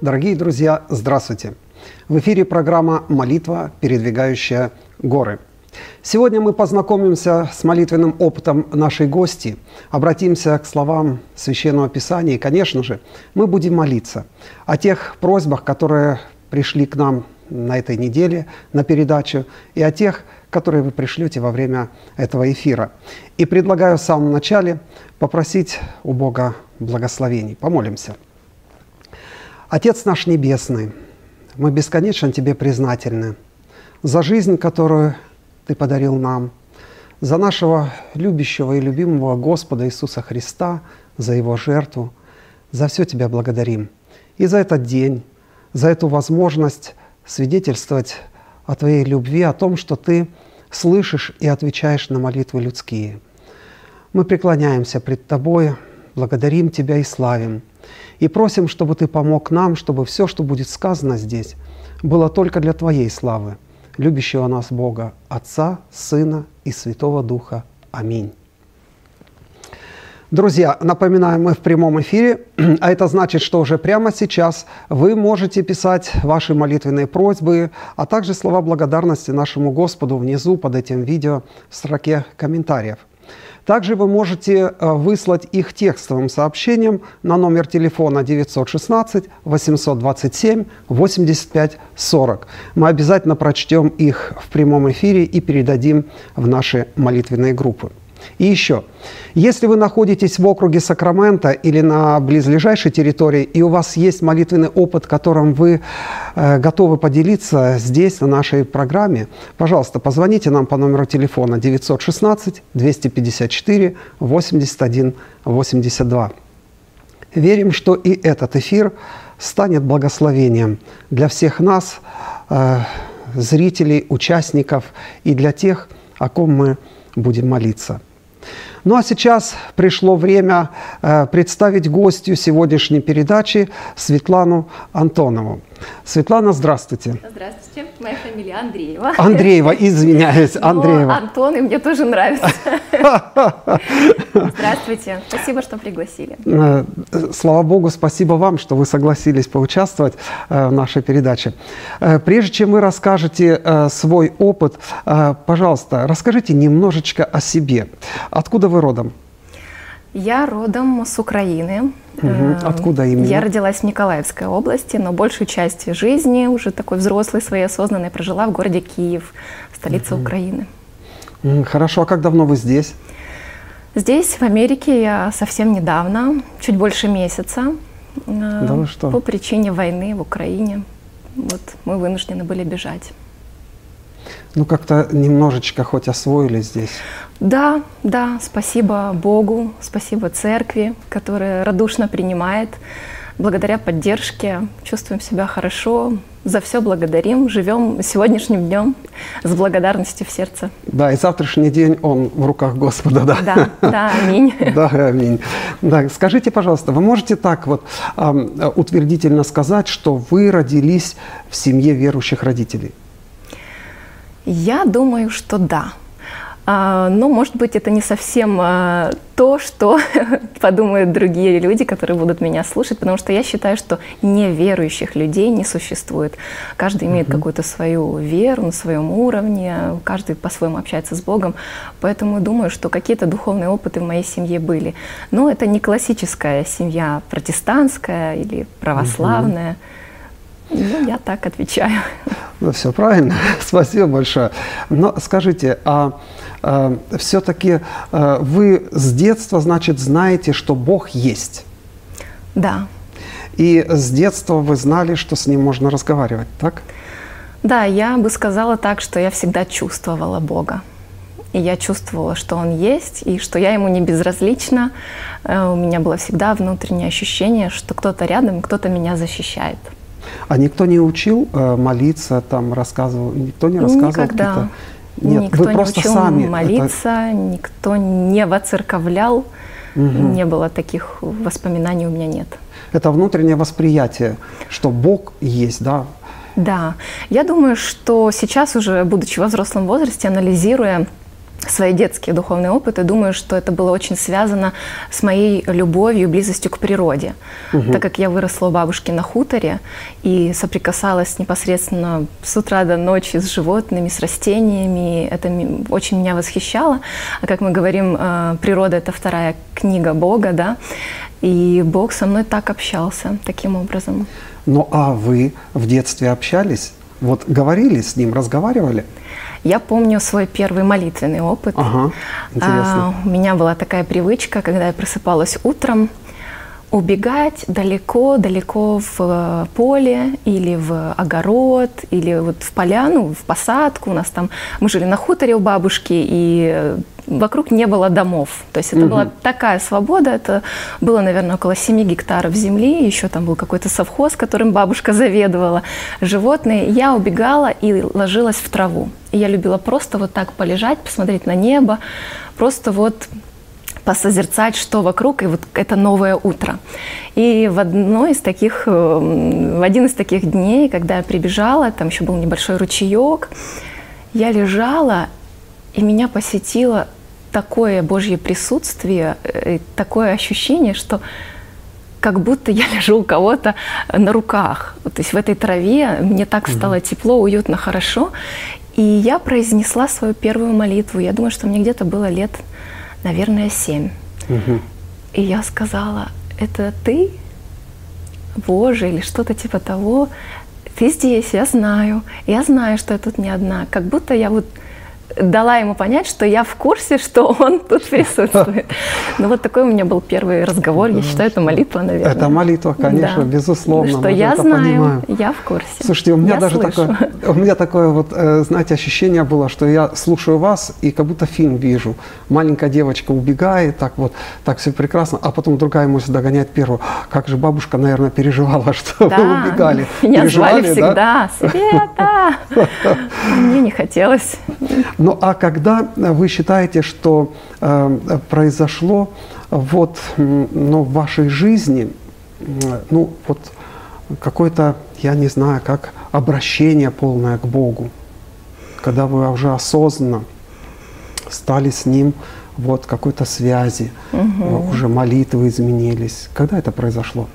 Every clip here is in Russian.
Дорогие друзья, здравствуйте! В эфире программа «Молитва, передвигающая горы». Сегодня мы познакомимся с молитвенным опытом нашей гости, обратимся к словам Священного Писания и, конечно же, мы будем молиться о тех просьбах, которые пришли к нам на этой неделе на передачу, и о тех, которые вы пришлете во время этого эфира. И предлагаю в самом начале попросить у Бога благословений. Помолимся. Отец наш Небесный, мы бесконечно Тебе признательны за жизнь, которую Ты подарил нам, за нашего любящего и любимого Господа Иисуса Христа, за Его жертву. За все Тебя благодарим. И за этот день, за эту возможность свидетельствовать о Твоей любви, о том, что Ты слышишь и отвечаешь на молитвы людские. Мы преклоняемся пред Тобой, благодарим Тебя и славим. И просим, чтобы Ты помог нам, чтобы все, что будет сказано здесь, было только для Твоей славы, любящего нас Бога, Отца, Сына и Святого Духа. Аминь. Друзья, напоминаем, мы в прямом эфире, а это значит, что уже прямо сейчас вы можете писать ваши молитвенные просьбы, а также слова благодарности нашему Господу внизу под этим видео в строке комментариев. Также вы можете э, выслать их текстовым сообщением на номер телефона 916 827 85 40. Мы обязательно прочтем их в прямом эфире и передадим в наши молитвенные группы. И еще, если вы находитесь в округе Сакрамента или на близлежащей территории, и у вас есть молитвенный опыт, которым вы э, готовы поделиться здесь, на нашей программе, пожалуйста, позвоните нам по номеру телефона 916 254 81 82. Верим, что и этот эфир станет благословением для всех нас, э, зрителей, участников и для тех, о ком мы будем молиться – ну а сейчас пришло время э, представить гостью сегодняшней передачи Светлану Антонову. Светлана, здравствуйте. Здравствуйте, моя фамилия Андреева. Андреева, извиняюсь, Андреева. Но Антон, и мне тоже нравится. Здравствуйте, спасибо, что пригласили. Э, слава Богу, спасибо вам, что вы согласились поучаствовать э, в нашей передаче. Э, прежде чем вы расскажете свой опыт, пожалуйста, расскажите немножечко о себе. Откуда вы родом? Я родом с Украины. Угу. Откуда именно? Я родилась в Николаевской области, но большую часть жизни, уже такой взрослой, своей осознанной, прожила в городе Киев, столице угу. Украины. Хорошо, а как давно вы здесь? Здесь, в Америке, я совсем недавно, чуть больше месяца. Да вы что? По причине войны в Украине. Вот мы вынуждены были бежать. Ну, как-то немножечко хоть освоили здесь. Да, да, спасибо Богу, спасибо церкви, которая радушно принимает. Благодаря поддержке чувствуем себя хорошо, за все благодарим, живем сегодняшним днем с благодарностью в сердце. Да, и завтрашний день, он в руках Господа, да? Да, да, аминь. Да, аминь. Да, скажите, пожалуйста, вы можете так вот утвердительно сказать, что вы родились в семье верующих родителей? Я думаю, что да. А, но, может быть, это не совсем а, то, что подумают другие люди, которые будут меня слушать, потому что я считаю, что неверующих людей не существует. Каждый имеет mm-hmm. какую-то свою веру на своем уровне, каждый по-своему общается с Богом, поэтому думаю, что какие-то духовные опыты в моей семье были. Но это не классическая семья протестантская или православная. Mm-hmm. Ну, я так отвечаю. Ну, все правильно. Спасибо большое. Но скажите, а, а все-таки а, вы с детства, значит, знаете, что Бог есть? Да. И с детства вы знали, что с Ним можно разговаривать, так? Да, я бы сказала так, что я всегда чувствовала Бога. И я чувствовала, что Он есть, и что я Ему не безразлична. Э, у меня было всегда внутреннее ощущение, что кто-то рядом, кто-то меня защищает. А никто не учил э, молиться, там рассказывал, никто не рассказывал Никогда. Нет, никто вы просто не учил сами молиться, это... никто не воцерковлял, угу. не было таких воспоминаний у меня нет. Это внутреннее восприятие, что Бог есть, да? Да. Я думаю, что сейчас уже, будучи во взрослом возрасте, анализируя свои детские духовные опыты, думаю, что это было очень связано с моей любовью, близостью к природе. Угу. Так как я выросла у бабушки на хуторе и соприкасалась непосредственно с утра до ночи с животными, с растениями, это очень меня восхищало. А как мы говорим, э, природа — это вторая книга Бога, да, и Бог со мной так общался, таким образом. Ну а вы в детстве общались? Вот говорили с ним, разговаривали? Я помню свой первый молитвенный опыт. Ага, интересно. А, у меня была такая привычка, когда я просыпалась утром, убегать далеко-далеко в э, поле или в огород, или вот в поляну, в посадку. У нас там, мы жили на хуторе у бабушки, и э, вокруг не было домов. То есть это угу. была такая свобода. Это было, наверное, около 7 гектаров земли. Еще там был какой-то совхоз, которым бабушка заведовала. Животные. Я убегала и ложилась в траву. И я любила просто вот так полежать, посмотреть на небо, просто вот посозерцать, что вокруг, и вот это новое утро. И в одной из таких, э, в один из таких дней, когда я прибежала, там еще был небольшой ручеек, я лежала, и меня посетило такое Божье присутствие, э, такое ощущение, что как будто я лежу у кого-то на руках. То есть в этой траве мне так стало угу. тепло, уютно, хорошо. И я произнесла свою первую молитву. Я думаю, что мне где-то было лет, наверное, семь. Угу. И я сказала, это ты, Боже, или что-то типа того. Ты здесь, я знаю. Я знаю, что я тут не одна. Как будто я вот дала ему понять, что я в курсе, что он тут присутствует. Ну вот такой у меня был первый разговор. Я считаю, это молитва, наверное. Это молитва, конечно, да. безусловно. Что я знаю, я в курсе. Слушайте, у меня я даже слышу. такое, у меня такое вот, э, знаете, ощущение было, что я слушаю вас и как будто фильм вижу. Маленькая девочка убегает, так вот, так все прекрасно, а потом другая мысль догоняет первую. Как же бабушка, наверное, переживала, что да, вы убегали. Меня звали всегда. Да? Света! Мне не хотелось. Ну а когда вы считаете, что э, произошло вот ну, в вашей жизни, ну вот какое-то, я не знаю, как обращение полное к Богу, когда вы уже осознанно стали с Ним вот какой-то связи, угу. уже молитвы изменились. Когда это произошло?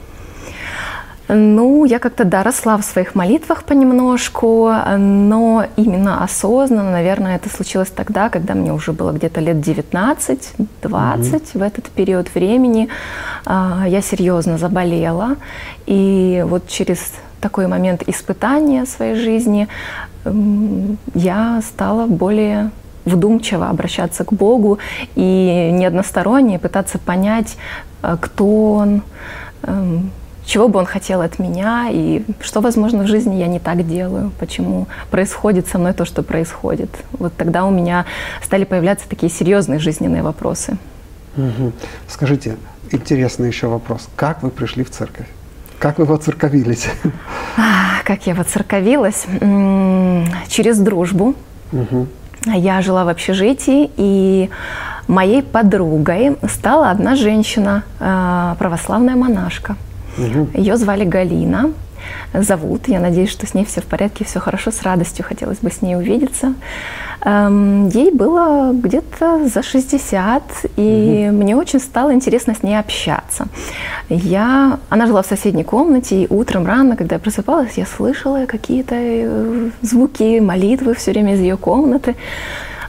Ну, я как-то, да, росла в своих молитвах понемножку, но именно осознанно, наверное, это случилось тогда, когда мне уже было где-то лет 19-20, mm-hmm. в этот период времени а, я серьезно заболела. И вот через такой момент испытания своей жизни я стала более вдумчиво обращаться к Богу и не односторонне пытаться понять, а, кто Он, эм, чего бы он хотел от меня и что, возможно, в жизни я не так делаю, почему происходит со мной то, что происходит. Вот тогда у меня стали появляться такие серьезные жизненные вопросы. Угу. Скажите, интересный еще вопрос. Как вы пришли в церковь? Как вы воцерковились? А, как я воцерковилась? Через дружбу. Угу. Я жила в общежитии, и моей подругой стала одна женщина, а, православная монашка. Угу. Ее звали Галина. Зовут. Я надеюсь, что с ней все в порядке, все хорошо. С радостью хотелось бы с ней увидеться. Эм, ей было где-то за 60, и угу. мне очень стало интересно с ней общаться. Я, она жила в соседней комнате, и утром рано, когда я просыпалась, я слышала какие-то э, звуки, молитвы все время из ее комнаты.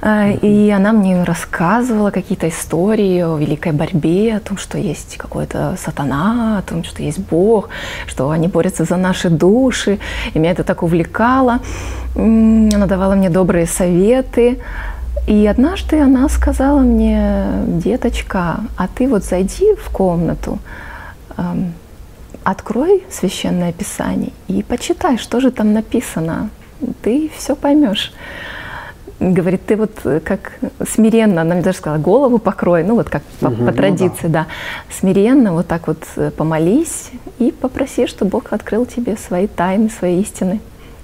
А, и она мне рассказывала какие-то истории о великой борьбе, о том, что есть какой-то сатана, о том, что есть Бог, что они борются за наши души. И меня это так увлекало. Она давала мне добрые советы. И однажды она сказала мне, деточка, а ты вот зайди в комнату, открой священное писание и почитай, что же там написано. Ты все поймешь говорит, ты вот э, как смиренно, она мне даже сказала, голову покрой, ну вот как по, угу, по традиции, ну, да. да, смиренно вот так вот э, помолись и попроси, чтобы Бог открыл тебе свои тайны, свои истины.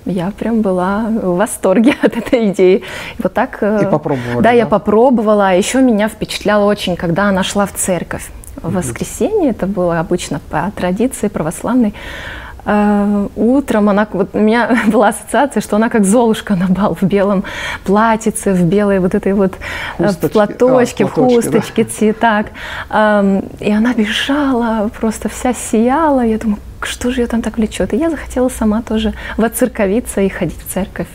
Я прям была в восторге от этой идеи. Вот так. Э, и попробовала. Да, да, я попробовала. А еще меня впечатляло очень, когда она шла в церковь. В воскресенье, это было обычно по традиции православной, Э, утром она, вот у меня была ассоциация, что она как Золушка на бал в белом платьице, в белой вот этой вот э, Хусточки. платочке, А, в платочке, да. хусточке, цветак. Эм, И она бежала, просто вся сияла. Я думаю, что же ее там так влечет? И я захотела сама тоже воцерковиться и ходить в церковь.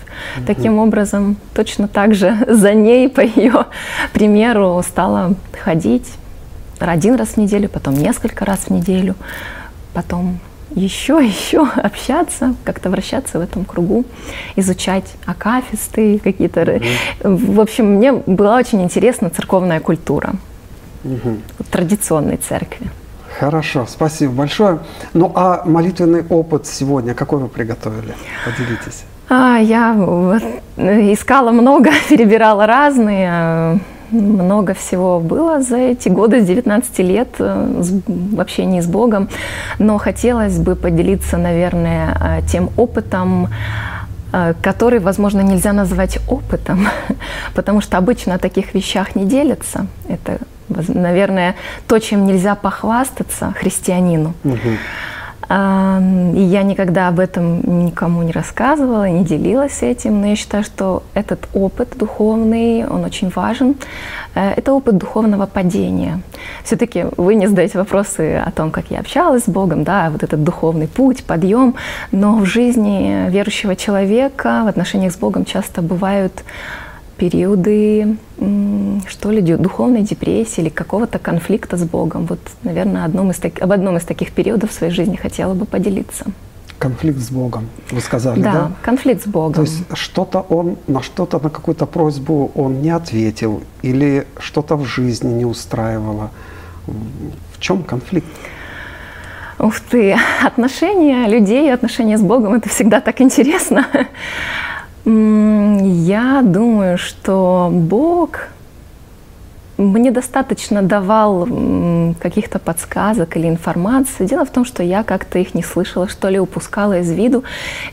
Таким образом, точно так же за ней, по ее примеру, стала ходить один раз в неделю, потом несколько раз в неделю, потом еще, еще общаться, как-то вращаться в этом кругу, изучать акафисты, какие-то... р- В общем, мне была очень интересна церковная культура вот традиционной церкви. Хорошо, спасибо большое. Ну а молитвенный опыт сегодня какой вы приготовили? Поделитесь. А, я э, искала много, перебирала разные. Много всего было за эти годы, с 19 лет э, с- в общении с Богом. Но хотелось бы поделиться, наверное, э, тем опытом, э, который, возможно, нельзя назвать опытом, потому что обычно о таких вещах не делятся. Это, наверное, то, чем нельзя похвастаться христианину. Мгм. И я никогда об этом никому не рассказывала, не делилась этим, но я считаю, что этот опыт духовный, он очень важен. Э, Это опыт духовного падения. Все-таки вы не задаете вопросы о том, как я общалась с Богом, да, вот этот духовный путь, подъем, но в жизни верующего человека в отношениях с Богом часто бывают периоды, что ли, ду- духовной депрессии или какого-то конфликта с Богом. Вот, наверное, одном из так- об одном из таких периодов в своей жизни хотела бы поделиться. Конфликт с Богом, вы сказали, да? Да, конфликт с Богом. То есть что-то он, на что-то, на какую-то просьбу он не ответил или что-то в жизни не устраивало. В чем конфликт? Ух ты, отношения людей, отношения с Богом, это всегда так интересно. Я думаю, что Бог мне достаточно давал каких-то подсказок или информации. Дело в том, что я как-то их не слышала, что ли упускала из виду,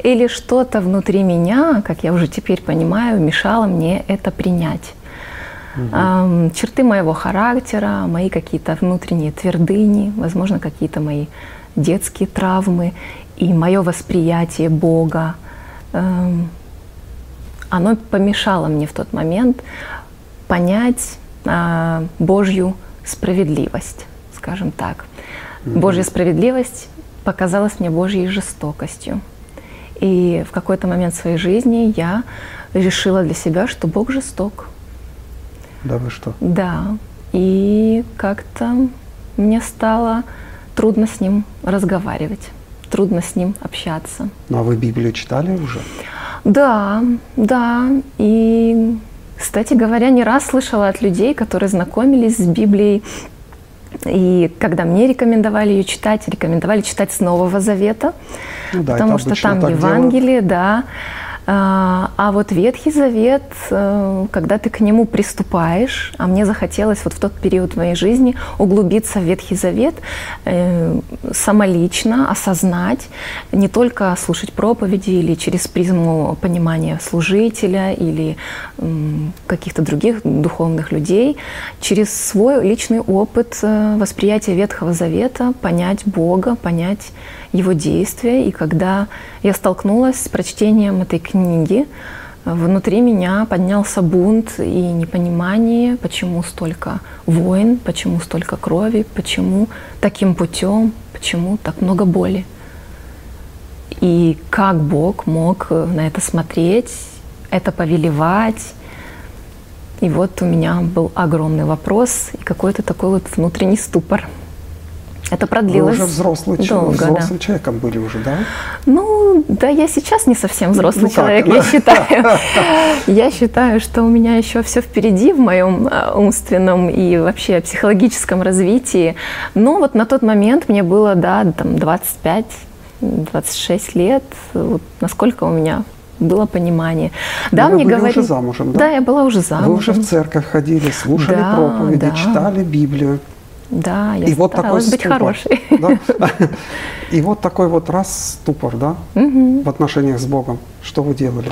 или что-то внутри меня, как я уже теперь понимаю, мешало мне это принять. Ам, черты моего характера, мои какие-то внутренние твердыни, возможно, какие-то мои детские травмы и мое восприятие Бога. Оно помешало мне в тот момент понять а, Божью справедливость, скажем так. Божья справедливость показалась мне Божьей жестокостью. И в какой-то момент своей жизни я решила для себя, что Бог жесток. Да вы что? Да. И как-то мне стало трудно с ним разговаривать, трудно с ним общаться. Ну а вы Библию читали уже? Да, да. И, кстати говоря, не раз слышала от людей, которые знакомились с Библией, и когда мне рекомендовали ее читать, рекомендовали читать с Нового Завета, Ну да, потому что там Евангелие, да. А а вот Ветхий Завет, э, когда ты к нему приступаешь, а мне захотелось вот в тот период моей жизни углубиться в Ветхий Завет, э, самолично осознать, не только слушать проповеди или через призму понимания служителя или каких-то других духовных людей, через свой личный опыт э, восприятия Ветхого Завета понять Бога, понять его действия. И когда я столкнулась с прочтением этой книги, внутри меня поднялся бунт и непонимание, почему столько войн, почему столько крови, почему таким путем, почему так много боли. И как Бог мог на это смотреть, это повелевать. И вот у меня был огромный вопрос и какой-то такой вот внутренний ступор. Это Вы продлилось уже взрослый человек, долго, да. взрослым человеком были уже, да? Ну, да, я сейчас не совсем взрослый Ну человек, да. я считаю. Я считаю, что у меня еще все впереди в моем э, умственном и вообще психологическом развитии. Но вот на тот момент мне было, да, там 25 26 лет, вот насколько у меня было понимание. Да, вы мне были говорили... уже замужем, да? Да, я была уже замужем. Вы уже в церковь ходили, слушали Да, проповеди, да. читали Библию. Да, я И вот такой быть ступор, хорошей. да? И вот такой вот раз ступор, да, Мгм. в отношениях с Богом. Что вы делали?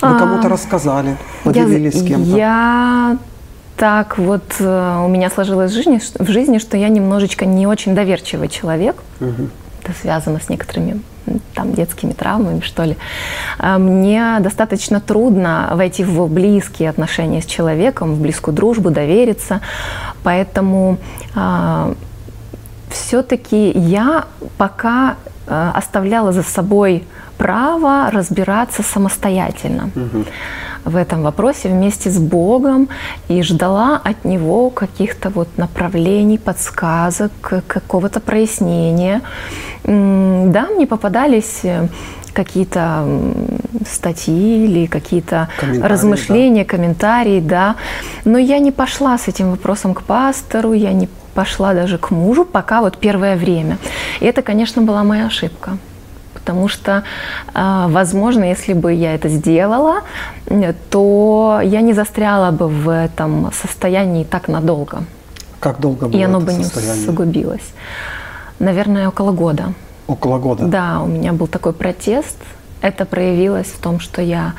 Вы А, кому-то рассказали, Я- поделились с кем-то. Я так вот э, у меня сложилось в жизни, в жизни, что я немножечко не очень доверчивый человек. Мгм. это связано с некоторыми там, детскими травмами, что ли. А, мне достаточно трудно войти в близкие отношения с человеком, в близкую дружбу, довериться. Поэтому а, все-таки я пока а, оставляла за собой право разбираться самостоятельно. Угу в этом вопросе вместе с Богом и ждала от Него каких-то вот направлений, подсказок, какого-то прояснения. Да, мне попадались э, какие-то статьи или какие-то размышления, да. комментарии, да. Но я не пошла с этим вопросом к пастору, я не пошла даже к мужу, пока вот первое время. И это, конечно, была моя ошибка. Потому что, а, возможно, если бы я это сделала, то я не застряла бы в этом состоянии так надолго. Как долго было И оно бы не усугубилось. Наверное, около года. Около года? Да, у меня был такой протест. Это проявилось в том, что я...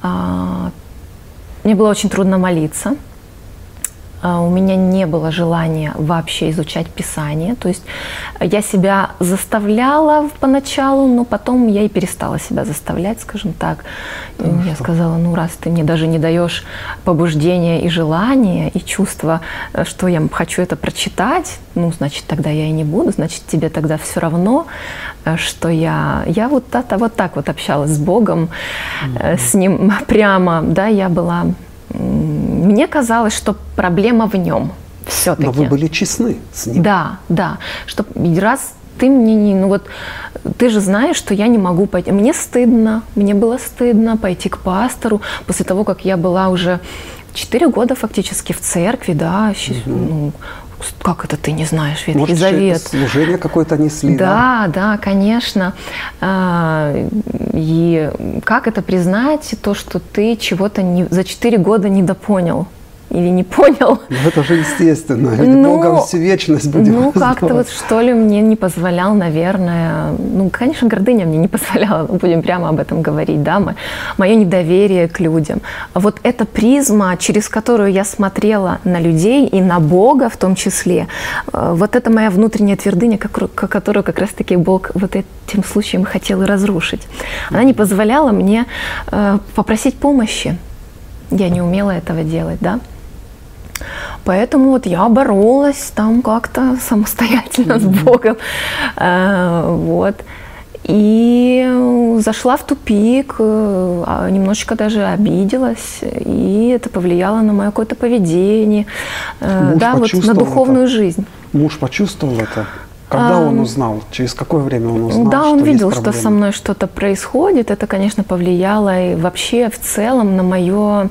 А, мне было очень трудно молиться. А, у меня не было желания вообще изучать Писание. То есть я себя заставляла поначалу, но потом я и перестала себя заставлять, скажем так. Хорошо. Я сказала, ну раз ты мне даже не даешь побуждения и желания, и чувства, э, что я хочу это прочитать, ну, значит, тогда я и не буду, значит, тебе тогда все равно, э, что я... Я вот, это, вот так вот общалась с Богом, mm-hmm. с Ним прямо, да, я была мне казалось, что проблема в нем все-таки. Но вы были честны с ним. Да, да. Что раз ты мне не, ну вот, ты же знаешь, что я не могу пойти. Мне стыдно, мне было стыдно пойти к пастору после того, как я была уже четыре года фактически в церкви, да, угу. ну, как это ты не знаешь Ветхий Может, Завет? служение какое-то несли, да? Да, да, конечно. А, и как это признать, то, что ты чего-то не, за четыре года недопонял? Или не понял. Ну, это же естественно, ведь ну, Богом всю вечность будем Ну, как-то вот что ли мне не позволял, наверное, ну, конечно, гордыня мне не позволяла, будем прямо об этом говорить, да, мое недоверие к людям. Вот эта призма, через которую я смотрела на людей и на Бога в том числе, э, вот это моя внутренняя твердыня, которую как раз-таки Бог вот этим случаем хотел и разрушить. Она не позволяла мне э, попросить помощи. Я не умела этого делать, да. Поэтому вот я боролась там как-то самостоятельно mm-hmm. с Богом. А, вот. И зашла в тупик, э, а, немножечко даже обиделась, и это повлияло на мое какое-то поведение, э, Муж да, вот на духовную это. жизнь. Муж почувствовал это? Когда он узнал? Через какое время он узнал? Да, он что видел, что со мной что-то происходит. Это, конечно, повлияло и вообще в целом на мое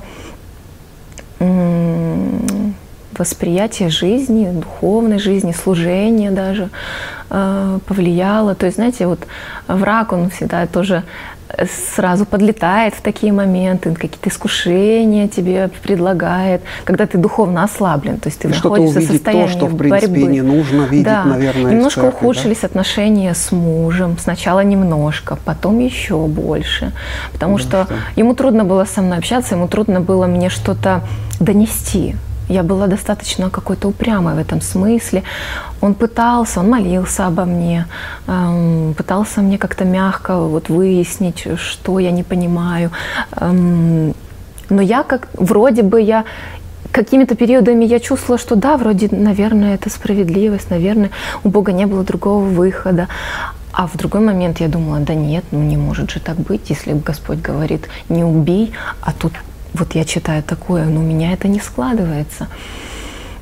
восприятие жизни, духовной жизни, служения даже э, повлияло. То есть, знаете, вот враг, он всегда тоже сразу подлетает в такие моменты, какие-то искушения тебе предлагает, когда ты духовно ослаблен, то есть ты находишься в состоянии то, что, в принципе, борьбы. не нужно видеть, да. наверное, Немножко церкви, ухудшились да? отношения с мужем, сначала немножко, потом еще больше, потому да, что, что ему трудно было со мной общаться, ему трудно было мне что-то донести, я была достаточно какой-то упрямой в этом смысле. Он пытался, он молился обо мне, эм, пытался мне как-то мягко вот выяснить, что я не понимаю. Эм, но я как вроде бы я какими-то периодами я чувствовала, что да, вроде, наверное, это справедливость, наверное, у Бога не было другого выхода. А в другой момент я думала, да нет, ну не может же так быть, если Господь говорит, не убей, а тут вот я читаю такое, но у меня это не складывается.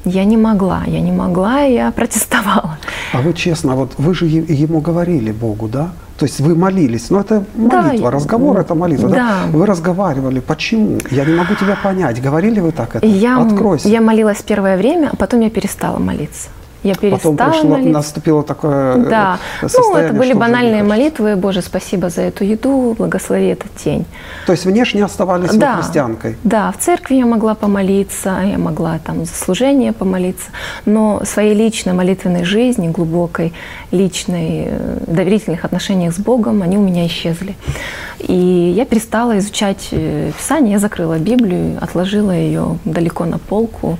Я не могла, я не могла, я протестовала. А вы честно, вот вы же ему говорили Богу, да? То есть вы молились, но это молитва, да, разговор это молитва, да. да? Вы разговаривали, почему? Я не могу тебя понять. Говорили вы так это? Я, Откройся. Я молилась первое время, а потом я перестала молиться. Я перестала Потом пришло, молиться. наступило такое э, Да, ну это были банальные молитвы, Боже, спасибо за эту еду, благослови этот день. То есть внешне оставались да, христианкой? Да, в церкви я могла помолиться, я могла там за служение помолиться, но своей личной молитвенной жизни, глубокой личной, э, доверительных отношениях с Богом, они у меня исчезли. И я перестала изучать э, Писание, я закрыла Библию, отложила ее далеко на полку.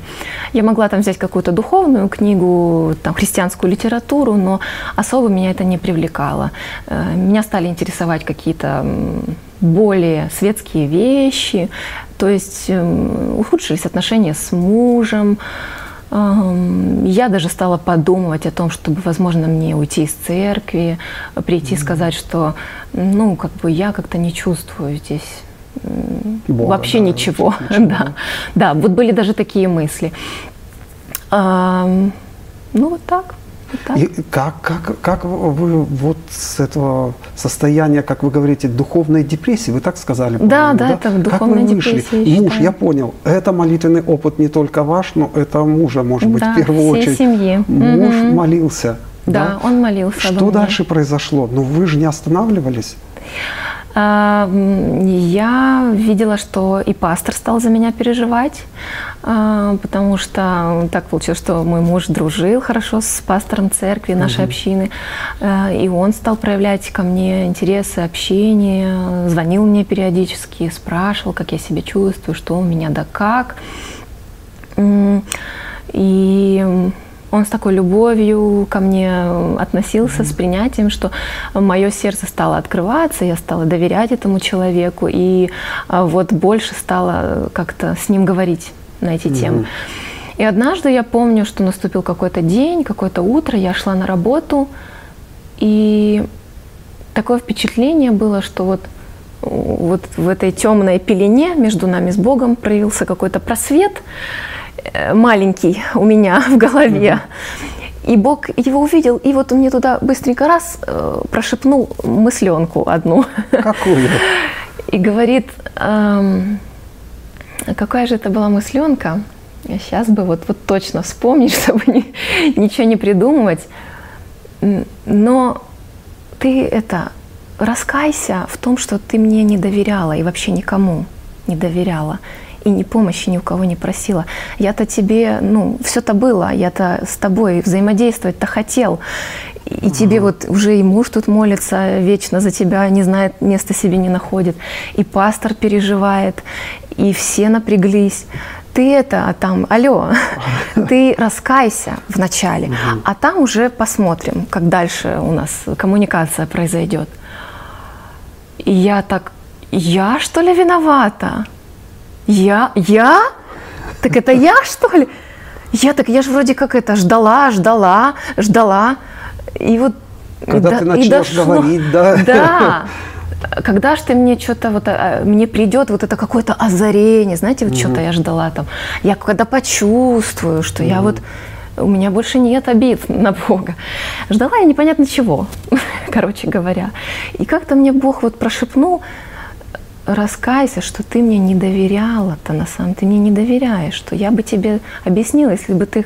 Я могла там взять какую-то духовную книгу, там христианскую литературу, но особо меня это не привлекало. Э, меня стали интересовать какие-то более светские вещи, то есть эм, ухудшились отношения с мужем, я даже стала подумывать о том, чтобы, возможно, мне уйти из церкви, прийти mm-hmm. сказать, что, ну, как бы я как-то не чувствую здесь Бога, вообще да, ничего. ничего. да. да, вот были даже такие мысли. Ну, вот так. И как, как, как вы вот с этого состояния, как вы говорите, духовной депрессии, вы так сказали? Да, да, да, это духовная как вы вышли? депрессия. Муж, я понял, это молитвенный опыт не только ваш, но это мужа, может быть, да, в первую всей очередь. семьи. Муж угу. молился. Да, да, он молился. Что дальше произошло? Ну, вы же не останавливались. А, я видела, что и пастор стал за меня переживать, а, потому что так получилось, что мой муж дружил хорошо с пастором церкви нашей угу. общины, а, и он стал проявлять ко мне интересы, общение, звонил мне периодически, спрашивал, как я себя чувствую, что у меня да как. И он с такой любовью ко мне относился, mm-hmm. с принятием, что мое сердце стало открываться, я стала доверять этому человеку, и а, вот больше стала как-то с ним говорить на эти mm-hmm. темы. И однажды я помню, что наступил какой-то день, какое-то утро, я шла на работу, и такое впечатление было, что вот вот в этой темной пелене между нами с Богом проявился какой-то просвет, Э, маленький у меня в голове. И Бог его увидел, и вот он мне туда быстренько раз э, прошепнул мысленку одну. Какую? И говорит, эм, какая же это была мысленка? Я сейчас бы вот, вот точно вспомнить, чтобы ни, ничего не придумывать. Но ты это раскайся в том, что ты мне не доверяла и вообще никому не доверяла и ни помощи ни у кого не просила. Я-то тебе, ну, все-то было, я-то с тобой взаимодействовать-то хотел. И угу. тебе вот уже и муж тут молится вечно за тебя, не знает, места себе не находит. И пастор переживает, и все напряглись ты это, а там, алло, ты раскайся вначале, а там уже посмотрим, как дальше у нас коммуникация произойдет. И я так, я что ли виновата? Я? Я? Так это я, что ли? Я так, я же вроде как это ждала, ждала, ждала. И вот... Когда да, ты начнешь говорить, да. Да. Когда же ты мне что-то вот, а, мне придет вот это какое-то озарение, знаете, вот угу. что-то я ждала там. Я когда почувствую, что угу. я вот у меня больше нет обид на Бога. Ждала я непонятно чего, короче говоря. И как-то мне Бог вот прошепнул, раскайся, что ты мне не доверяла-то на самом ты мне не доверяешь, что я бы тебе объяснила, если бы ты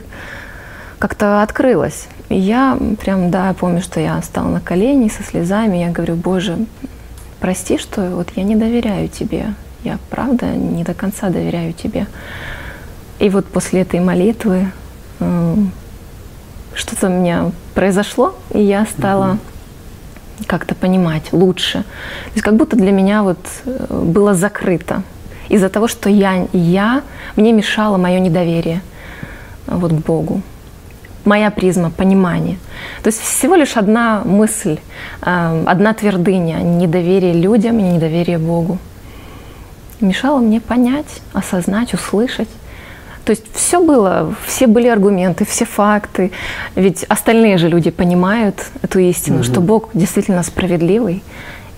как-то открылась. И я прям, да, помню, что я стала на колени со слезами, я говорю, Боже, прости, что вот я не доверяю тебе, я правда не до конца доверяю тебе. И вот после этой молитвы э, что-то у меня произошло, и я стала mm-hmm как-то понимать лучше. То есть как будто для меня вот э, было закрыто из-за того, что я, я, мне мешало мое недоверие э, вот к Богу. Моя призма понимания. То есть всего лишь одна мысль, э, одна твердыня, недоверие людям и недоверие Богу. Мешало мне понять, осознать, услышать. То есть все было, все были аргументы, все факты. Ведь остальные же люди понимают эту истину, угу. что Бог действительно справедливый.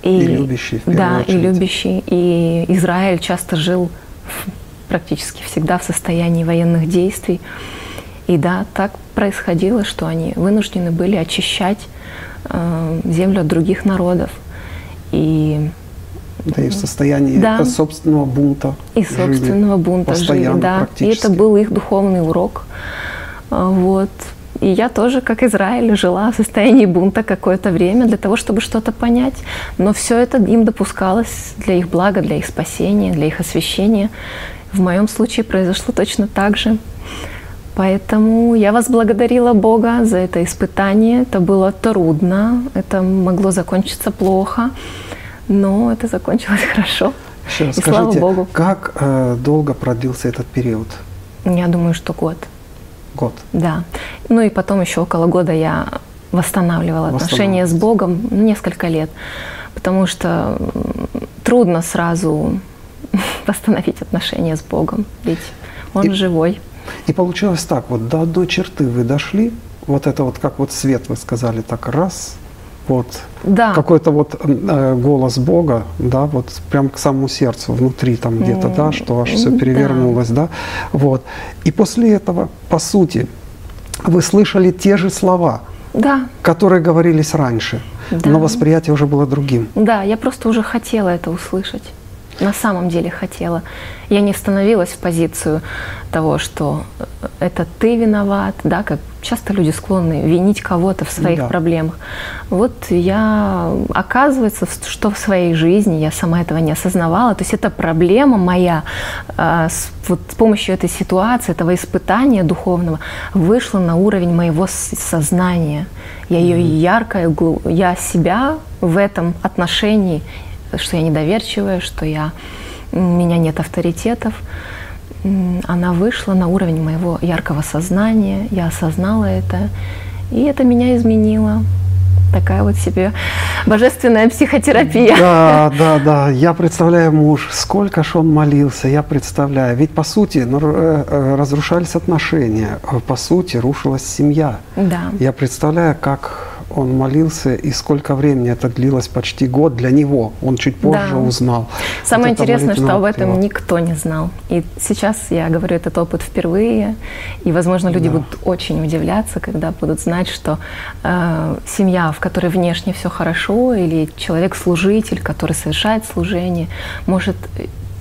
И, и любящий. Да, очередь. и любящий. И Израиль часто жил практически всегда в состоянии военных действий. И да, так происходило, что они вынуждены были очищать э, землю от других народов. И да, и в состоянии да. собственного бунта. И собственного бунта жили, да. И это был их духовный урок. А, вот. И я тоже, как Израиль, жила в состоянии бунта какое-то время для того, чтобы что-то понять. Но все это им допускалось для их блага, для их спасения, для их освящения. В моем случае произошло точно так же. Поэтому я вас благодарила Бога за это испытание. Это было трудно, это могло закончиться плохо но это закончилось хорошо. Еще, и скажите, слава Богу. Как э, долго продлился этот период? Я думаю, что год. Год. Да. Ну и потом еще около года я восстанавливала отношения с Богом несколько лет, потому что трудно сразу восстановить отношения с Богом, ведь Он и, живой. И получилось так, вот до одной черты вы дошли, вот это вот как вот свет вы сказали, так раз, вот да. какой-то вот э, голос Бога, да, вот прям к самому сердцу, внутри там где-то, да, что аж все перевернулось, да. да, вот. И после этого, по сути, вы слышали те же слова, да. которые говорились раньше, да. но восприятие уже было другим. Да, я просто уже хотела это услышать на самом деле хотела. Я не становилась в позицию того, что э, это ты виноват, да, как часто люди склонны винить кого-то в своих да. проблемах. Вот я, оказывается, что в своей жизни я сама этого не осознавала. То есть это проблема моя а, с, вот с помощью этой ситуации, этого испытания духовного вышла на уровень моего сознания. Я ее ярко, я себя в этом отношении что я недоверчивая, что я, у меня нет авторитетов. Она вышла на уровень моего яркого сознания, я осознала это, и это меня изменило такая вот себе божественная психотерапия. Да, да, да. Я представляю муж, сколько ж он молился, я представляю. Ведь по сути ну, э, э, разрушались отношения, по сути рушилась семья. Да. Я представляю, как он молился, и сколько времени это длилось, почти год для него. Он чуть позже да. узнал. Самое вот интересное, что об этом его. никто не знал. И сейчас я говорю этот опыт впервые, и, возможно, люди да. будут очень удивляться, когда будут знать, что э, семья, в которой внешне все хорошо, или человек-служитель, который совершает служение, может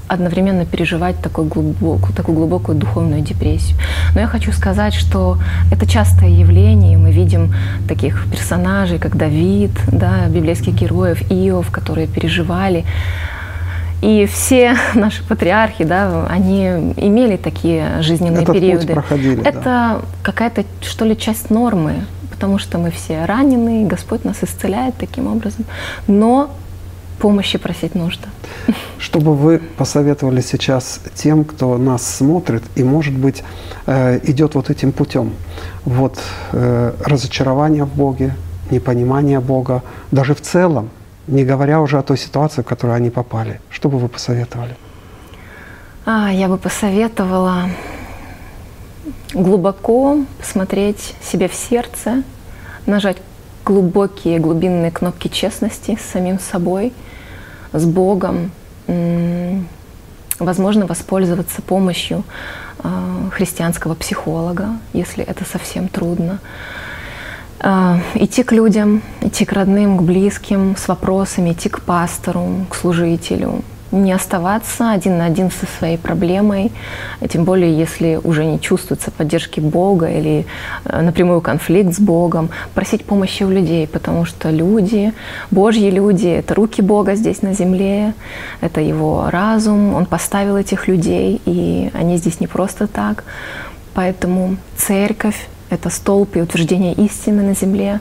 одновременно переживать такую глубокую, такую глубокую духовную депрессию. Но я хочу сказать, что это частое явление. Мы видим таких персонажей, как Давид, да, библейских героев, Иов, которые переживали. И все наши патриархи, да, они имели такие жизненные Этот периоды. Проходили, это да. какая-то, что ли, часть нормы, потому что мы все ранены, Господь нас исцеляет таким образом. Но помощи просить нужно. Что бы вы посоветовали сейчас тем, кто нас смотрит и, может быть, э, идет вот этим путем? Вот э, разочарование в Боге, непонимание Бога, даже в целом, не говоря уже о той ситуации, в которую они попали. Что бы вы посоветовали? А, я бы посоветовала глубоко посмотреть себе в сердце, нажать глубокие глубинные кнопки честности с самим собой – с Богом, возможно, воспользоваться помощью а, христианского психолога, если это совсем трудно. А, идти к людям, идти к родным, к близким с вопросами, идти к пастору, к служителю, не оставаться один на один со своей проблемой, тем более если уже не чувствуется поддержки Бога или э, напрямую конфликт с Богом, просить помощи у людей, потому что люди, Божьи люди, это руки Бога здесь на земле, это Его разум, Он поставил этих людей, и они здесь не просто так. Поэтому церковь это столб и утверждение истины на земле.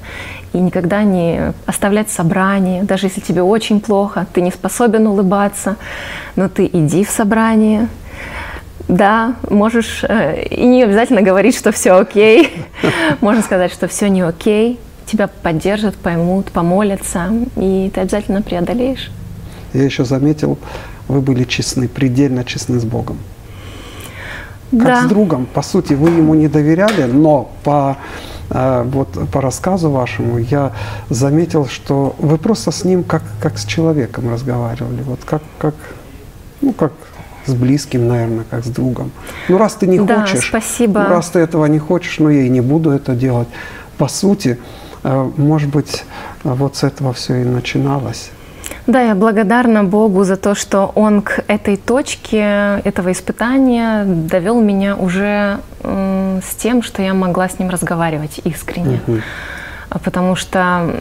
И никогда не оставлять собрание, даже если тебе очень плохо, ты не способен улыбаться, но ты иди в собрание, да, можешь э, и не обязательно говорить, что все окей. Можно сказать, что все не окей. Тебя поддержат, поймут, помолятся, и ты обязательно преодолеешь. Я еще заметил, вы были честны, предельно честны с Богом как да. с другом. По сути, вы ему не доверяли, но по э, вот по рассказу вашему я заметил, что вы просто с ним как, как с человеком разговаривали, вот как, как, ну, как с близким, наверное, как с другом. Ну, раз ты не да, хочешь, спасибо. Ну, раз ты этого не хочешь, ну, я и не буду это делать. По сути, э, может быть, вот с этого все и начиналось. Да, я благодарна Богу за то, что Он к этой точке, этого испытания довел меня уже э, с тем, что я могла с Ним разговаривать искренне. Угу. Потому что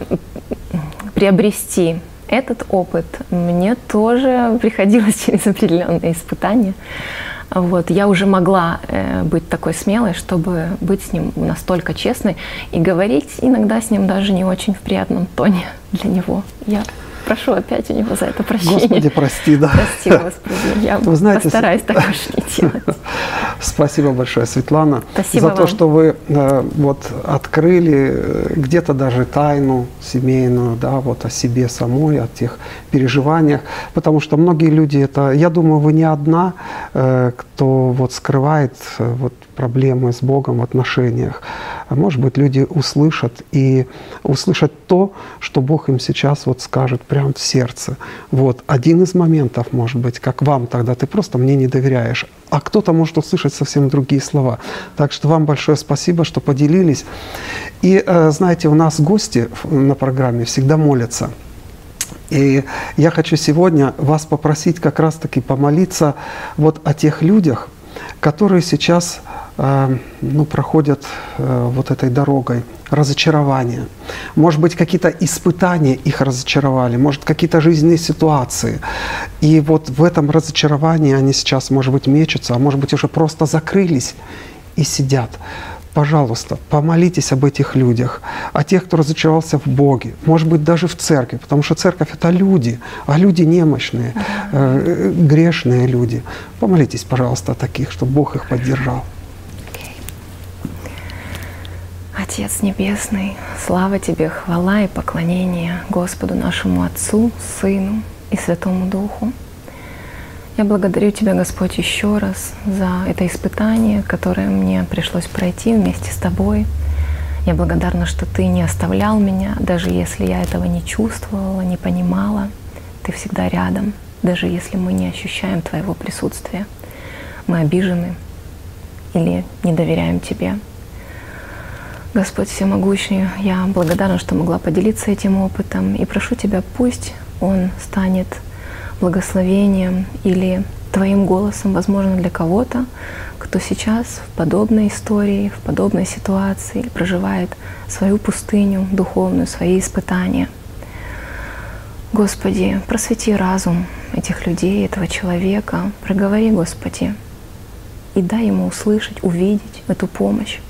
приобрести этот опыт мне тоже приходилось через определенные испытания. Вот, я уже могла э, быть такой смелой, чтобы быть с ним настолько честной и говорить иногда с ним даже не очень в приятном тоне для него. Я прошу опять у него за это прощения. Господи, прости, да. Прости, Господи, я Вы знаете, постараюсь так больше не делать. Спасибо большое, Светлана, Спасибо за вам. то, что вы э, вот открыли э, где-то даже тайну семейную, да, вот о себе самой, о тех переживаниях, потому что многие люди это, я думаю, вы не одна, э, кто вот скрывает э, вот проблемы с Богом в отношениях. А Может быть, люди услышат и услышат то, что Бог им сейчас вот скажет прямо в сердце. Вот один из моментов, может быть, как вам тогда, ты просто мне не доверяешь, а кто-то может услышать совсем другие слова. Так что вам большое спасибо, что поделились. И э, знаете, у нас гости на программе всегда молятся. И я хочу сегодня вас попросить как раз-таки помолиться вот о тех людях, которые сейчас э, ну, проходят э, вот этой дорогой разочарования. Может быть, какие-то испытания их разочаровали, может, какие-то жизненные ситуации. И вот в этом разочаровании они сейчас, может быть, мечутся, а может быть, уже просто закрылись и сидят. Пожалуйста, помолитесь об этих людях, о тех, кто разочаровался в Боге, может быть, даже в церкви, потому что церковь – это люди, а люди немощные, э, грешные люди. Помолитесь, пожалуйста, о таких, чтобы Бог их поддержал. Отец Небесный, слава Тебе, хвала и поклонение Господу нашему Отцу, Сыну и Святому Духу. Я благодарю Тебя, Господь, еще раз за это испытание, которое мне пришлось пройти вместе с Тобой. Я благодарна, что Ты не оставлял меня, даже если я этого не чувствовала, не понимала. Ты всегда рядом, даже если мы не ощущаем Твоего присутствия. Мы обижены или не доверяем Тебе. Господь Всемогущий, я благодарна, что могла поделиться этим опытом и прошу Тебя, пусть он станет благословением или Твоим голосом, возможно, для кого-то, кто сейчас в подобной истории, в подобной ситуации проживает свою пустыню духовную, свои испытания. Господи, просвети разум этих людей, этого человека, проговори, Господи, и дай ему услышать, увидеть эту помощь.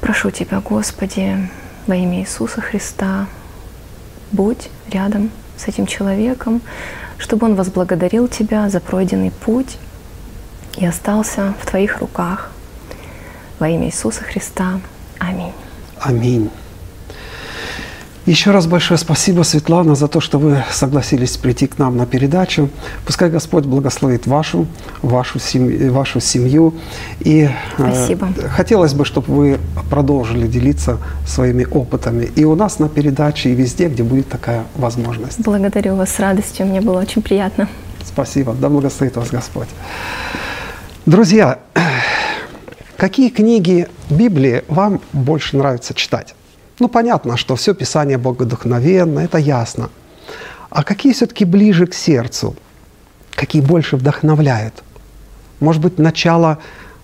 Прошу Тебя, Господи, во имя Иисуса Христа, будь рядом с этим человеком, чтобы он возблагодарил Тебя за пройденный путь и остался в Твоих руках. Во имя Иисуса Христа. Аминь. Аминь. Еще раз большое спасибо, Светлана, за то, что вы согласились прийти к нам на передачу. Пускай Господь благословит вашу, вашу, семью, вашу семью. И Спасибо. Э, хотелось бы, чтобы вы продолжили делиться своими опытами и у нас на передаче, и везде, где будет такая возможность. Благодарю вас с радостью, мне было очень приятно. Спасибо. Да благословит вас Господь. Друзья, какие книги Библии вам больше нравится читать? Ну, понятно, что все Писание богодухновенно, это ясно. А какие все-таки ближе к сердцу? Какие больше вдохновляют? Может быть, начало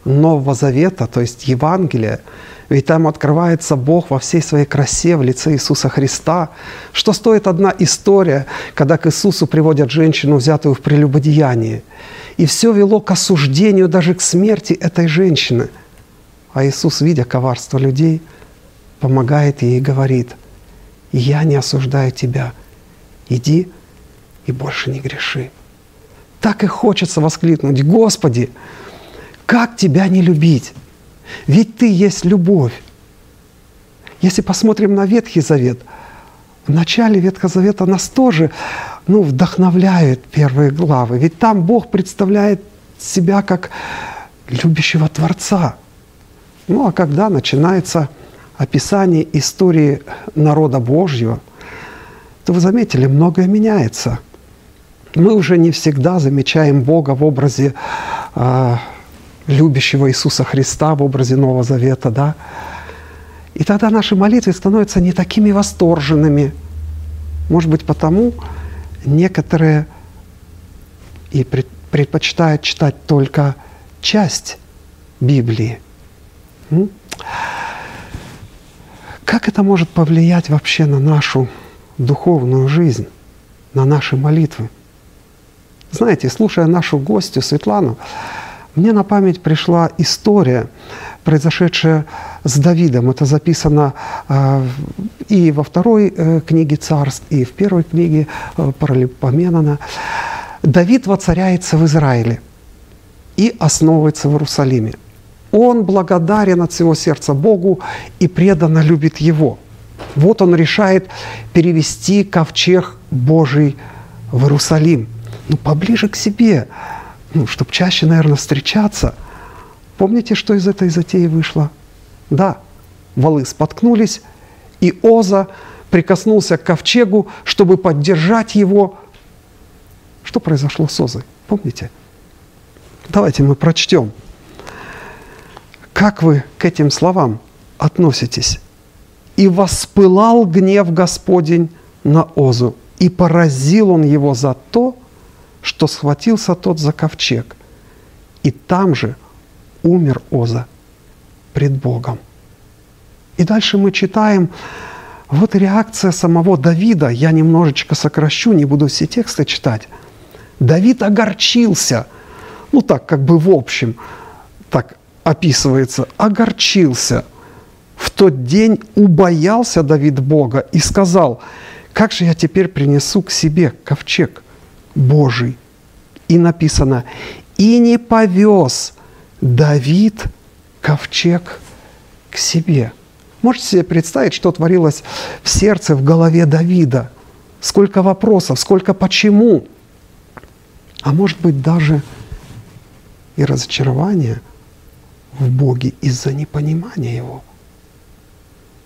Нового Завета, то есть Евангелия, ведь там открывается Бог во всей своей красе в лице Иисуса Христа. Что стоит одна история, когда к Иисусу приводят женщину, взятую в прелюбодеянии. И все вело к осуждению, даже к смерти этой женщины. А Иисус, видя коварство людей, помогает ей и говорит, «Я не осуждаю тебя, иди и больше не греши». Так и хочется воскликнуть, «Господи, как тебя не любить? Ведь Ты есть любовь». Если посмотрим на Ветхий Завет, в начале Ветхого Завета нас тоже ну, вдохновляют первые главы. Ведь там Бог представляет себя как любящего Творца. Ну а когда начинается описание истории народа Божьего, то вы заметили, многое меняется. Мы уже не всегда замечаем Бога в образе э, любящего Иисуса Христа, в образе Нового Завета, да? И тогда наши молитвы становятся не такими восторженными. Может быть, потому некоторые и предпочитают читать только часть Библии. Как это может повлиять вообще на нашу духовную жизнь, на наши молитвы? Знаете, слушая нашу гостью Светлану, мне на память пришла история, произошедшая с Давидом. Это записано э, и во второй э, книге царств, и в первой книге э, Паралипоменона. Давид воцаряется в Израиле. и основывается в Иерусалиме. Он благодарен от всего сердца Богу и преданно любит Его. Вот он решает перевести ковчег Божий в Иерусалим. Ну, поближе к себе, ну, чтобы чаще, наверное, встречаться. Помните, что из этой затеи вышло? Да, валы споткнулись, и Оза прикоснулся к ковчегу, чтобы поддержать его. Что произошло с Озой? Помните? Давайте мы прочтем. Как вы к этим словам относитесь? «И воспылал гнев Господень на Озу, и поразил он его за то, что схватился тот за ковчег. И там же умер Оза пред Богом». И дальше мы читаем, вот реакция самого Давида. Я немножечко сокращу, не буду все тексты читать. Давид огорчился. Ну так, как бы в общем, так описывается. Огорчился. В тот день убоялся Давид Бога и сказал, как же я теперь принесу к себе ковчег Божий? И написано, и не повез Давид ковчег к себе. Можете себе представить, что творилось в сердце, в голове Давида? Сколько вопросов, сколько почему? А может быть даже и разочарование в Боге из-за непонимания Его.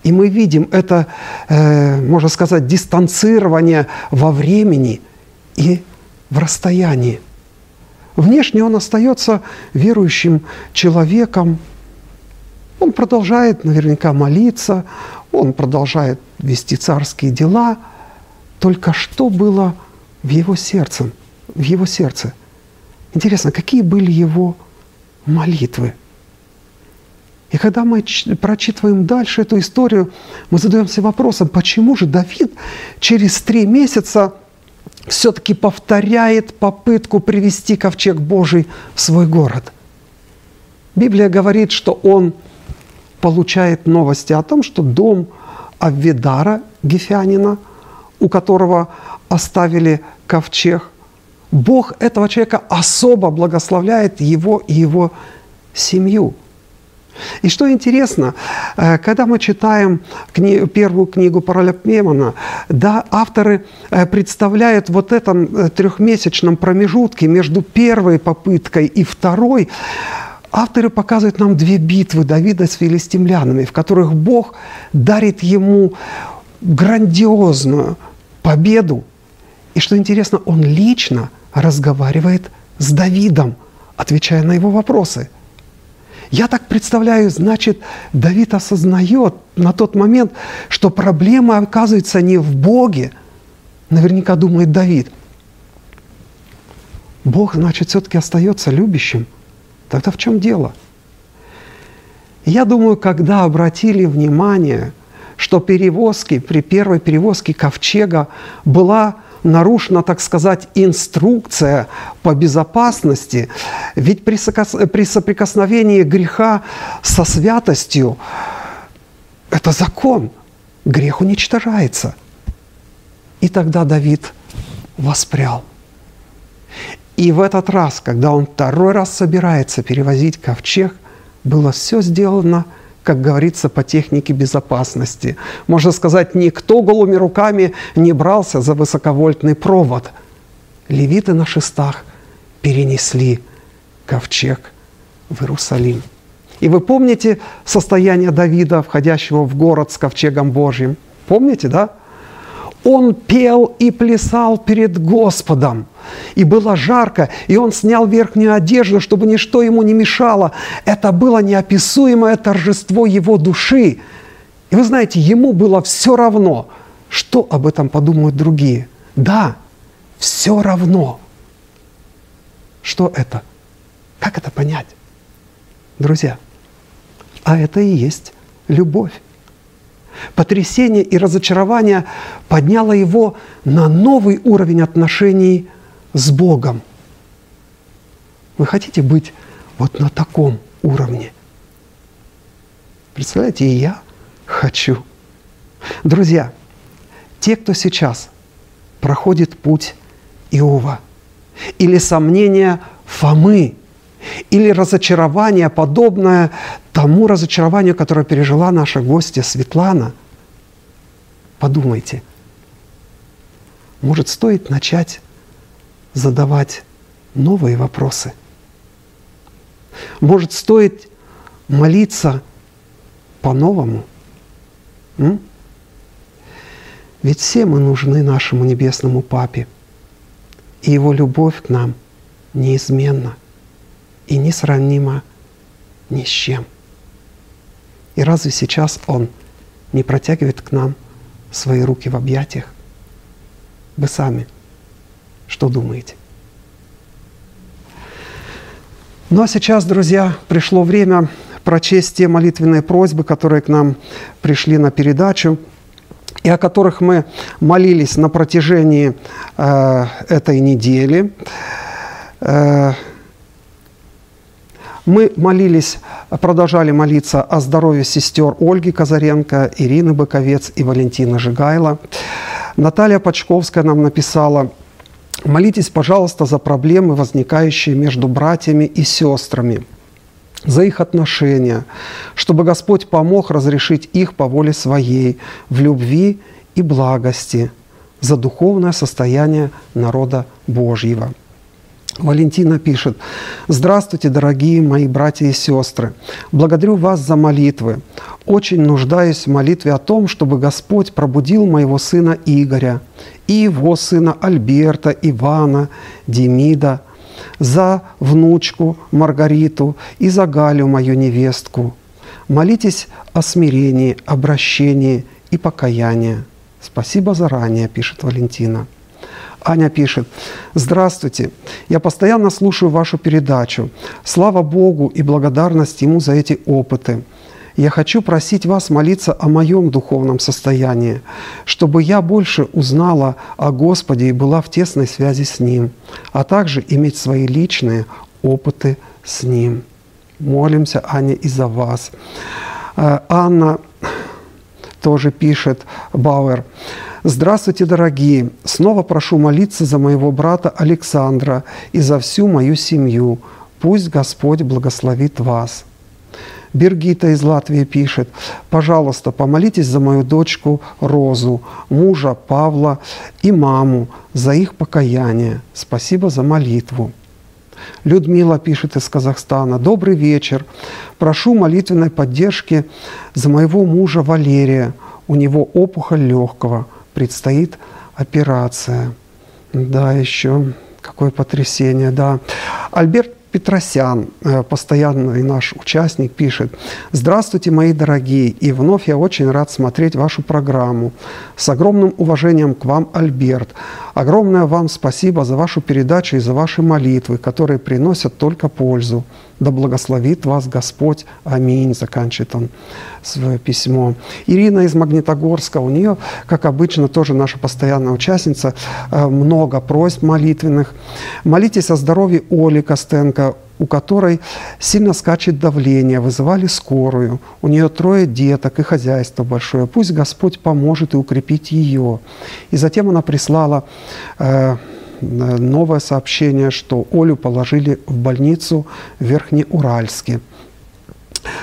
И мы видим это, э, можно сказать, дистанцирование во времени и в расстоянии. Внешне он остается верующим человеком, он продолжает наверняка молиться, он продолжает вести царские дела. Только что было в его сердце? В его сердце. Интересно, какие были его молитвы? И когда мы прочитываем дальше эту историю, мы задаемся вопросом, почему же Давид через три месяца все-таки повторяет попытку привести ковчег Божий в свой город. Библия говорит, что он получает новости о том, что дом Авведара, Гефянина, у которого оставили ковчег, Бог этого человека особо благословляет его и его семью. И что интересно, э, когда мы читаем кни- первую книгу Паралипмемона, да, авторы э, представляют вот этом э, трехмесячном промежутке между первой попыткой и второй Авторы показывают нам две битвы Давида с филистимлянами, в которых Бог дарит ему грандиозную победу. И что интересно, он лично разговаривает с Давидом, отвечая на его вопросы. Я так представляю, значит, Давид осознает на тот момент, что проблема оказывается не в Боге. Наверняка думает Давид. Бог, значит, все-таки остается любящим – Тогда в чем дело? Я думаю, когда обратили внимание, что перевозки, при первой перевозке ковчега была нарушена, так сказать, инструкция по безопасности, ведь при, при соприкосновении греха со святостью это закон, грех уничтожается. И тогда Давид воспрял. И в этот раз, когда он второй раз собирается перевозить ковчег, было все сделано, как говорится, по технике безопасности. Можно сказать, никто голыми руками не брался за высоковольтный провод. Левиты на шестах перенесли ковчег в Иерусалим. И вы помните состояние Давида, входящего в город с ковчегом Божьим? Помните, да? Он пел и плясал перед Господом. И было жарко, и он снял верхнюю одежду, чтобы ничто ему не мешало. Это было неописуемое торжество его души. И вы знаете, ему было все равно, что об этом подумают другие. Да, все равно. Что это? Как это понять? Друзья, а это и есть любовь. Потрясение и разочарование подняло его на новый уровень отношений с Богом. Вы хотите быть вот на таком уровне? Представляете, и я хочу. Друзья, те, кто сейчас проходит путь Иова или сомнения Фомы, Или разочарование, подобное тому разочарованию, которое пережила наша гостья Светлана. Подумайте, может, стоит начать задавать новые вопросы? Может, стоит молиться по-новому? Ведь все мы нужны нашему небесному Папе, и Его любовь к нам неизменна и несравнима ни с чем. И разве сейчас Он не протягивает к нам свои руки в объятиях? Вы сами что думаете? Ну а сейчас, друзья, пришло время прочесть те молитвенные просьбы, которые к нам пришли на передачу и о которых мы молились на протяжении э, этой недели. Э, мы молились, продолжали молиться о здоровье сестер Ольги Казаренко, Ирины Быковец и Валентины Жигайло. Наталья Почковская нам написала, молитесь, пожалуйста, за проблемы, возникающие между братьями и сестрами – за их отношения, чтобы Господь помог разрешить их по воле своей, в любви и благости, за духовное состояние народа Божьего. Валентина пишет, «Здравствуйте, дорогие мои братья и сестры! Благодарю вас за молитвы. Очень нуждаюсь в молитве о том, чтобы Господь пробудил моего сына Игоря и его сына Альберта, Ивана, Демида, за внучку Маргариту и за Галю, мою невестку. Молитесь о смирении, обращении и покаянии. Спасибо заранее, пишет Валентина. Аня пишет, «Здравствуйте, я постоянно слушаю вашу передачу. Слава Богу и благодарность Ему за эти опыты я хочу просить вас молиться о моем духовном состоянии, чтобы я больше узнала о Господе и была в тесной связи с Ним, а также иметь свои личные опыты с Ним. Молимся, Аня, и за вас. Э, Анна тоже пишет, Бауэр, Здравствуйте, дорогие! Снова прошу молиться за моего брата Александра и за всю мою семью. Пусть Господь благословит вас. Бергита из Латвии пишет, пожалуйста, помолитесь за мою дочку Розу, мужа Павла и маму за их покаяние. Спасибо за молитву. Людмила пишет из Казахстана. Добрый вечер. Прошу молитвенной поддержки за моего мужа Валерия. У него опухоль легкого. Предстоит операция. Да, еще какое потрясение, да. Альберт Петросян, э, постоянный наш участник, пишет, «Здравствуйте, мои дорогие, и вновь я очень рад смотреть вашу программу. С огромным уважением к вам, Альберт. Огромное вам спасибо за вашу передачу и за ваши молитвы, которые приносят только пользу. Да благословит вас Господь. Аминь. Заканчивает он свое письмо. Ирина из Магнитогорска, у нее, как обычно, тоже наша постоянная участница, э, много просьб молитвенных. Молитесь о здоровье Оли Костенко, у которой сильно скачет давление, вызывали скорую. У нее трое деток и хозяйство большое. Пусть Господь поможет и укрепить ее. И затем она прислала э, новое сообщение, что Олю положили в больницу в Верхнеуральске.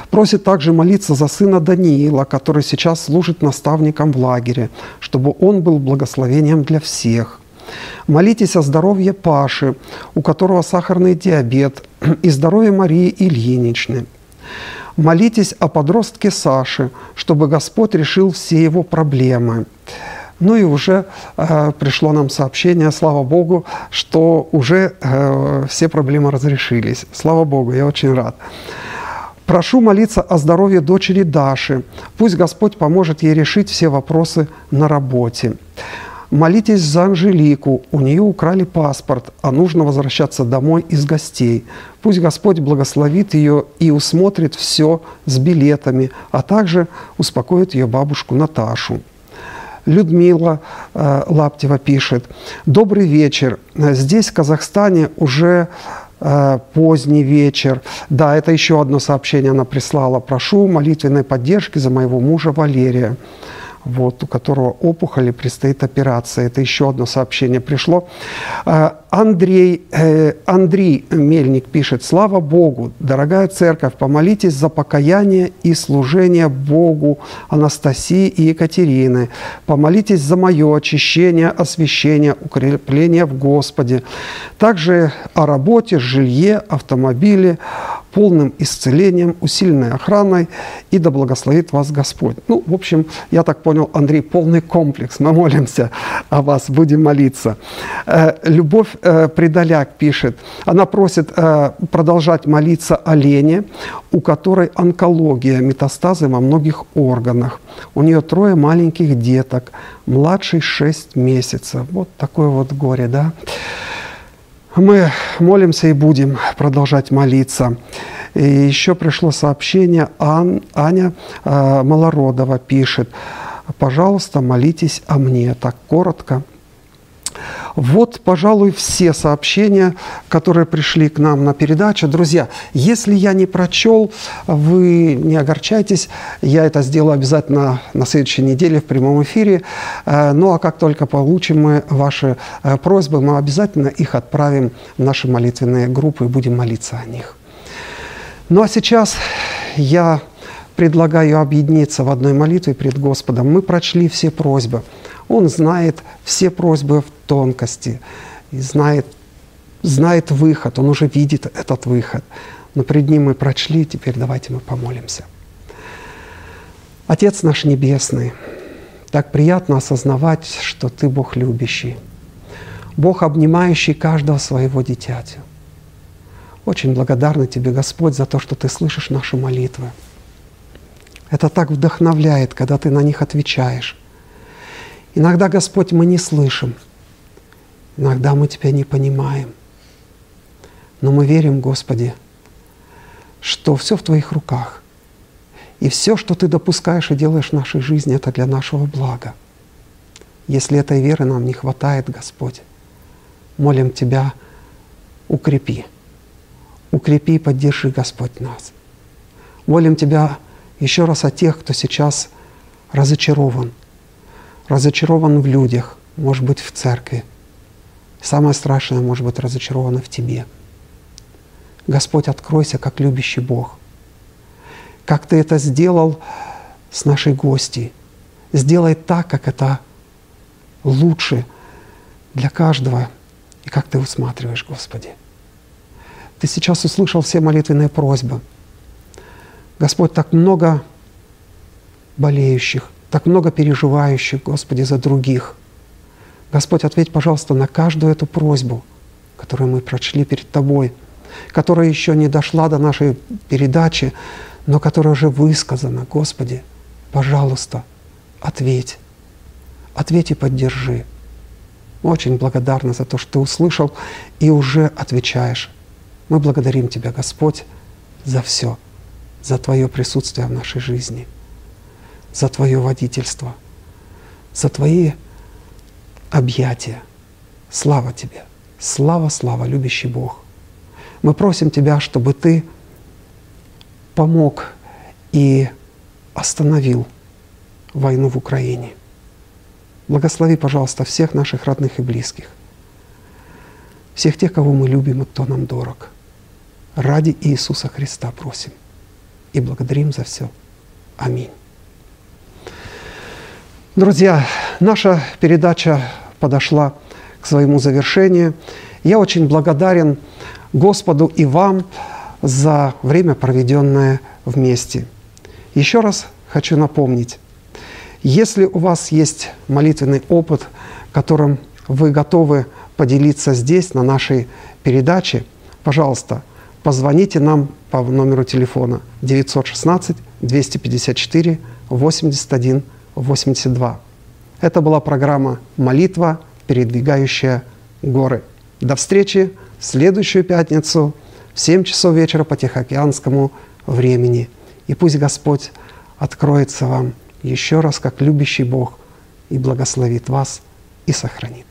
Просит также молиться за сына Даниила, который сейчас служит наставником в лагере, чтобы он был благословением для всех. Молитесь о здоровье Паши, у которого сахарный диабет, и здоровье Марии Ильиничны. Молитесь о подростке Саше, чтобы Господь решил все его проблемы. Ну и уже э, пришло нам сообщение, слава Богу, что уже э, все проблемы разрешились. Слава Богу, я очень рад. Прошу молиться о здоровье дочери Даши. Пусть Господь поможет ей решить все вопросы на работе. Молитесь за Анжелику. У нее украли паспорт, а нужно возвращаться домой из гостей. Пусть Господь благословит ее и усмотрит все с билетами, а также успокоит ее бабушку Наташу. Людмила э, Лаптева пишет. Добрый вечер. Здесь, в Казахстане, уже э, поздний вечер. Да, это еще одно сообщение она прислала. Прошу молитвенной поддержки за моего мужа Валерия. Вот, у которого опухоли предстоит операция. Это еще одно сообщение пришло. А, Андрей, э, Андрей Мельник пишет, «Слава Богу, дорогая церковь, помолитесь за покаяние и служение Богу Анастасии и Екатерины. Помолитесь за мое очищение, освящение, укрепление в Господе. Также о работе, жилье, автомобиле, полным исцелением, усиленной охраной, и да благословит вас Господь. Ну, в общем, я так понял, Андрей, полный комплекс. Мы молимся о вас, будем молиться. Э, Любовь э, Придоляк пишет, она просит э, продолжать молиться о Лене, у которой онкология, метастазы во многих органах. У нее трое маленьких деток, младший 6 месяцев. Вот такое вот горе, да? Мы молимся и будем продолжать молиться. И еще пришло сообщение, Ан, Аня э, Малородова пишет, пожалуйста, молитесь о мне, так коротко. Вот, пожалуй, все сообщения, которые пришли к нам на передачу. Друзья, если я не прочел, вы не огорчайтесь, я это сделаю обязательно на следующей неделе в прямом эфире. Э, ну а как только получим мы ваши э, просьбы, мы обязательно их отправим в наши молитвенные группы и будем молиться о них. Ну а сейчас я предлагаю объединиться в одной молитве пред Господом. Мы прочли все просьбы. Он знает все просьбы в тонкости, и знает, знает выход, он уже видит этот выход. Но пред Ним мы прочли, теперь давайте мы помолимся. Отец наш Небесный, так приятно осознавать, что Ты Бог любящий, Бог, обнимающий каждого своего дитятя. Очень благодарны Тебе, Господь, за то, что Ты слышишь наши молитвы. Это так вдохновляет, когда Ты на них отвечаешь. Иногда, Господь, мы не слышим, иногда мы Тебя не понимаем. Но мы верим, Господи, что все в Твоих руках. И все, что Ты допускаешь и делаешь в нашей жизни, это для нашего блага. Если этой веры нам не хватает, Господь, молим Тебя, укрепи. Укрепи и поддержи, Господь, нас. Молим Тебя еще раз о тех, кто сейчас разочарован – разочарован в людях, может быть, в церкви. Самое страшное, может быть, разочаровано в тебе. Господь, откройся, как любящий Бог. Как Ты это сделал с нашей гостьей. Сделай так, как это лучше для каждого, и как Ты усматриваешь, Господи. Ты сейчас услышал все молитвенные просьбы. Господь, так много болеющих, так много переживающих, Господи, за других. Господь, ответь, пожалуйста, на каждую эту просьбу, которую мы прочли перед Тобой, которая еще не дошла до нашей передачи, но которая уже высказана. Господи, пожалуйста, ответь. Ответь и поддержи. Очень благодарны за то, что Ты услышал и уже отвечаешь. Мы благодарим Тебя, Господь, за все, за Твое присутствие в нашей жизни – за Твое водительство, за Твои объятия. Слава Тебе! Слава, слава, любящий Бог! Мы просим Тебя, чтобы Ты помог и остановил войну в Украине. Благослови, пожалуйста, всех наших родных и близких, всех тех, кого мы любим и кто нам дорог. Ради Иисуса Христа просим и благодарим за все. Аминь. Друзья, наша передача подошла к своему завершению. Я очень благодарен Господу и вам за время, проведенное вместе. Еще раз хочу напомнить, если у вас есть молитвенный опыт, которым вы готовы поделиться здесь, на нашей передаче, пожалуйста, позвоните нам по номеру телефона 916 254 81 82. Это была программа «Молитва, передвигающая горы». До встречи в следующую пятницу в 7 часов вечера по Тихоокеанскому времени. И пусть Господь откроется вам еще раз, как любящий Бог, и благословит вас и сохранит.